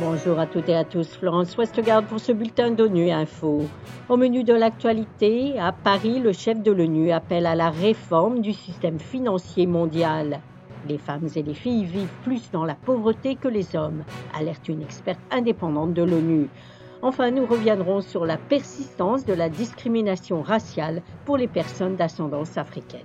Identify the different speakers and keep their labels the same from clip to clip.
Speaker 1: Bonjour à toutes et à tous, Florence Westgard pour ce bulletin d'ONU Info. Au menu de l'actualité, à Paris, le chef de l'ONU appelle à la réforme du système financier mondial. Les femmes et les filles vivent plus dans la pauvreté que les hommes, alerte une experte indépendante de l'ONU. Enfin, nous reviendrons sur la persistance de la discrimination raciale pour les personnes d'ascendance africaine.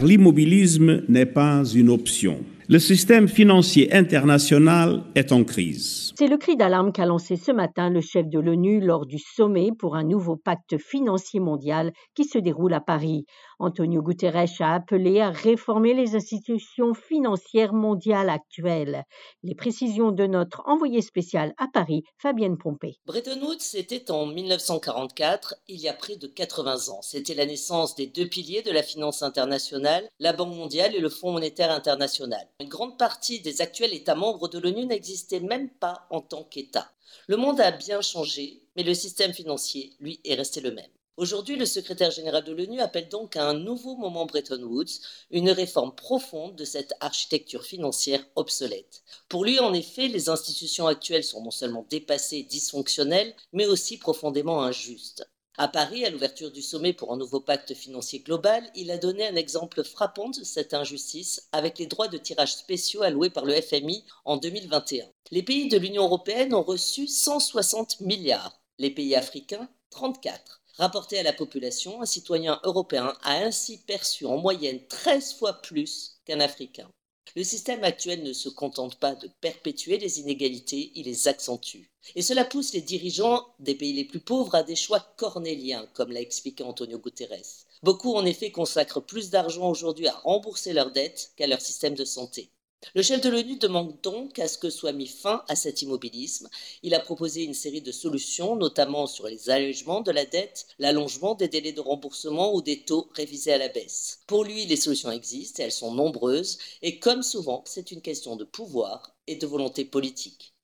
Speaker 2: L'immobilisme n'est pas une option. Le système financier international est en crise.
Speaker 1: C'est le cri d'alarme qu'a lancé ce matin le chef de l'ONU lors du sommet pour un nouveau pacte financier mondial qui se déroule à Paris. Antonio Guterres a appelé à réformer les institutions financières mondiales actuelles. Les précisions de notre envoyé spécial à Paris, Fabienne Pompé.
Speaker 3: Bretton Woods, c'était en 1944, il y a près de 80 ans. C'était la naissance des deux piliers de la finance internationale, la Banque mondiale et le Fonds monétaire international. Une grande partie des actuels États membres de l'ONU n'existaient même pas en tant qu'État. Le monde a bien changé, mais le système financier, lui, est resté le même. Aujourd'hui, le secrétaire général de l'ONU appelle donc à un nouveau moment Bretton Woods, une réforme profonde de cette architecture financière obsolète. Pour lui, en effet, les institutions actuelles sont non seulement dépassées et dysfonctionnelles, mais aussi profondément injustes. À Paris, à l'ouverture du sommet pour un nouveau pacte financier global, il a donné un exemple frappant de cette injustice avec les droits de tirage spéciaux alloués par le FMI en 2021. Les pays de l'Union européenne ont reçu 160 milliards, les pays africains 34. Rapporté à la population, un citoyen européen a ainsi perçu en moyenne 13 fois plus qu'un Africain. Le système actuel ne se contente pas de perpétuer les inégalités, il les accentue. Et cela pousse les dirigeants des pays les plus pauvres à des choix cornéliens, comme l'a expliqué Antonio Guterres. Beaucoup en effet consacrent plus d'argent aujourd'hui à rembourser leurs dettes qu'à leur système de santé. Le chef de l'ONU demande donc à ce que soit mis fin à cet immobilisme. Il a proposé une série de solutions, notamment sur les allègements de la dette, l'allongement des délais de remboursement ou des taux révisés à la baisse. Pour lui, les solutions existent elles sont nombreuses, et comme souvent, c'est une question de pouvoir et de volonté politique.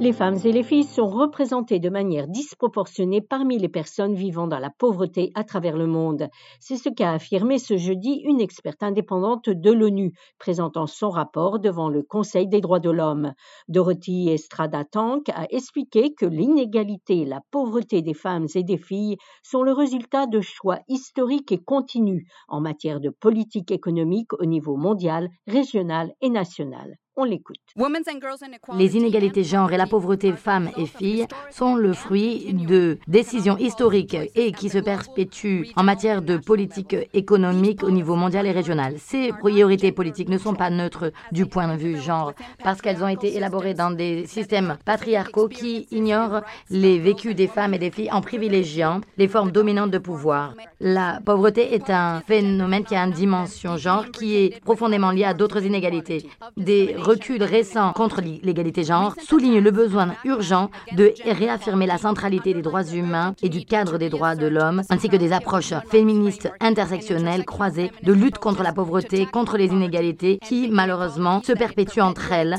Speaker 1: Les femmes et les filles sont représentées de manière disproportionnée parmi les personnes vivant dans la pauvreté à travers le monde. C'est ce qu'a affirmé ce jeudi une experte indépendante de l'ONU, présentant son rapport devant le Conseil des droits de l'homme. Dorothy Estrada Tank a expliqué que l'inégalité et la pauvreté des femmes et des filles sont le résultat de choix historiques et continus en matière de politique économique au niveau mondial, régional et national. On l'écoute.
Speaker 4: Les inégalités genre et la pauvreté femmes et filles sont le fruit de décisions historiques et qui se perpétuent en matière de politique économique au niveau mondial et régional. Ces priorités politiques ne sont pas neutres du point de vue genre parce qu'elles ont été élaborées dans des systèmes patriarcaux qui ignorent les vécus des femmes et des filles en privilégiant les formes dominantes de pouvoir. La pauvreté est un phénomène qui a une dimension genre qui est profondément lié à d'autres inégalités. Des recul récent contre l'égalité genre souligne le besoin urgent de réaffirmer la centralité des droits humains et du cadre des droits de l'homme, ainsi que des approches féministes intersectionnelles croisées de lutte contre la pauvreté, contre les inégalités qui, malheureusement, se perpétuent entre elles.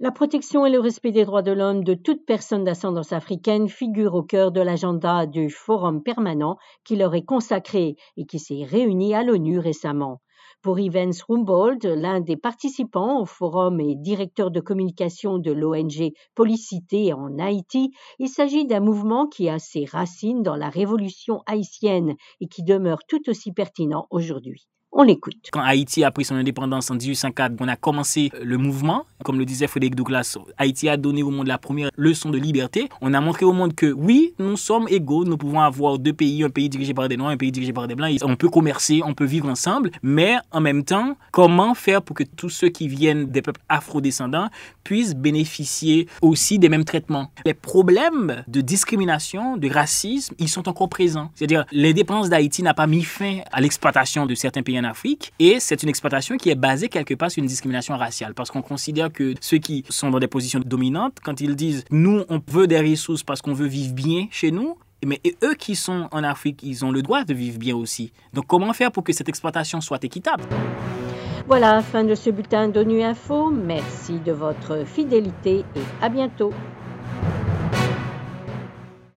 Speaker 1: La protection et le respect des droits de l'homme de toute personne d'ascendance africaine figurent au cœur de l'agenda du forum permanent qui leur est consacré et qui s'est réuni à l'ONU récemment. Pour Ivens Rumbold, l'un des participants au forum et directeur de communication de l'ONG Policité en Haïti, il s'agit d'un mouvement qui a ses racines dans la révolution haïtienne et qui demeure tout aussi pertinent aujourd'hui. On l'écoute.
Speaker 5: Quand Haïti a pris son indépendance en 1804, on a commencé le mouvement. Comme le disait Frédéric Douglas, Haïti a donné au monde la première leçon de liberté. On a montré au monde que oui, nous sommes égaux. Nous pouvons avoir deux pays, un pays dirigé par des Noirs, un pays dirigé par des Blancs. On peut commercer, on peut vivre ensemble. Mais en même temps, comment faire pour que tous ceux qui viennent des peuples afrodescendants puissent bénéficier aussi des mêmes traitements? Les problèmes de discrimination, de racisme, ils sont encore présents. C'est-à-dire, l'indépendance d'Haïti n'a pas mis fin à l'exploitation de certains pays en Et c'est une exploitation qui est basée quelque part sur une discrimination raciale. Parce qu'on considère que ceux qui sont dans des positions dominantes, quand ils disent nous, on veut des ressources parce qu'on veut vivre bien chez nous, mais eux qui sont en Afrique, ils ont le droit de vivre bien aussi. Donc comment faire pour que cette exploitation soit équitable?
Speaker 1: Voilà, fin de ce bulletin d'ONU Info. Merci de votre fidélité et à bientôt.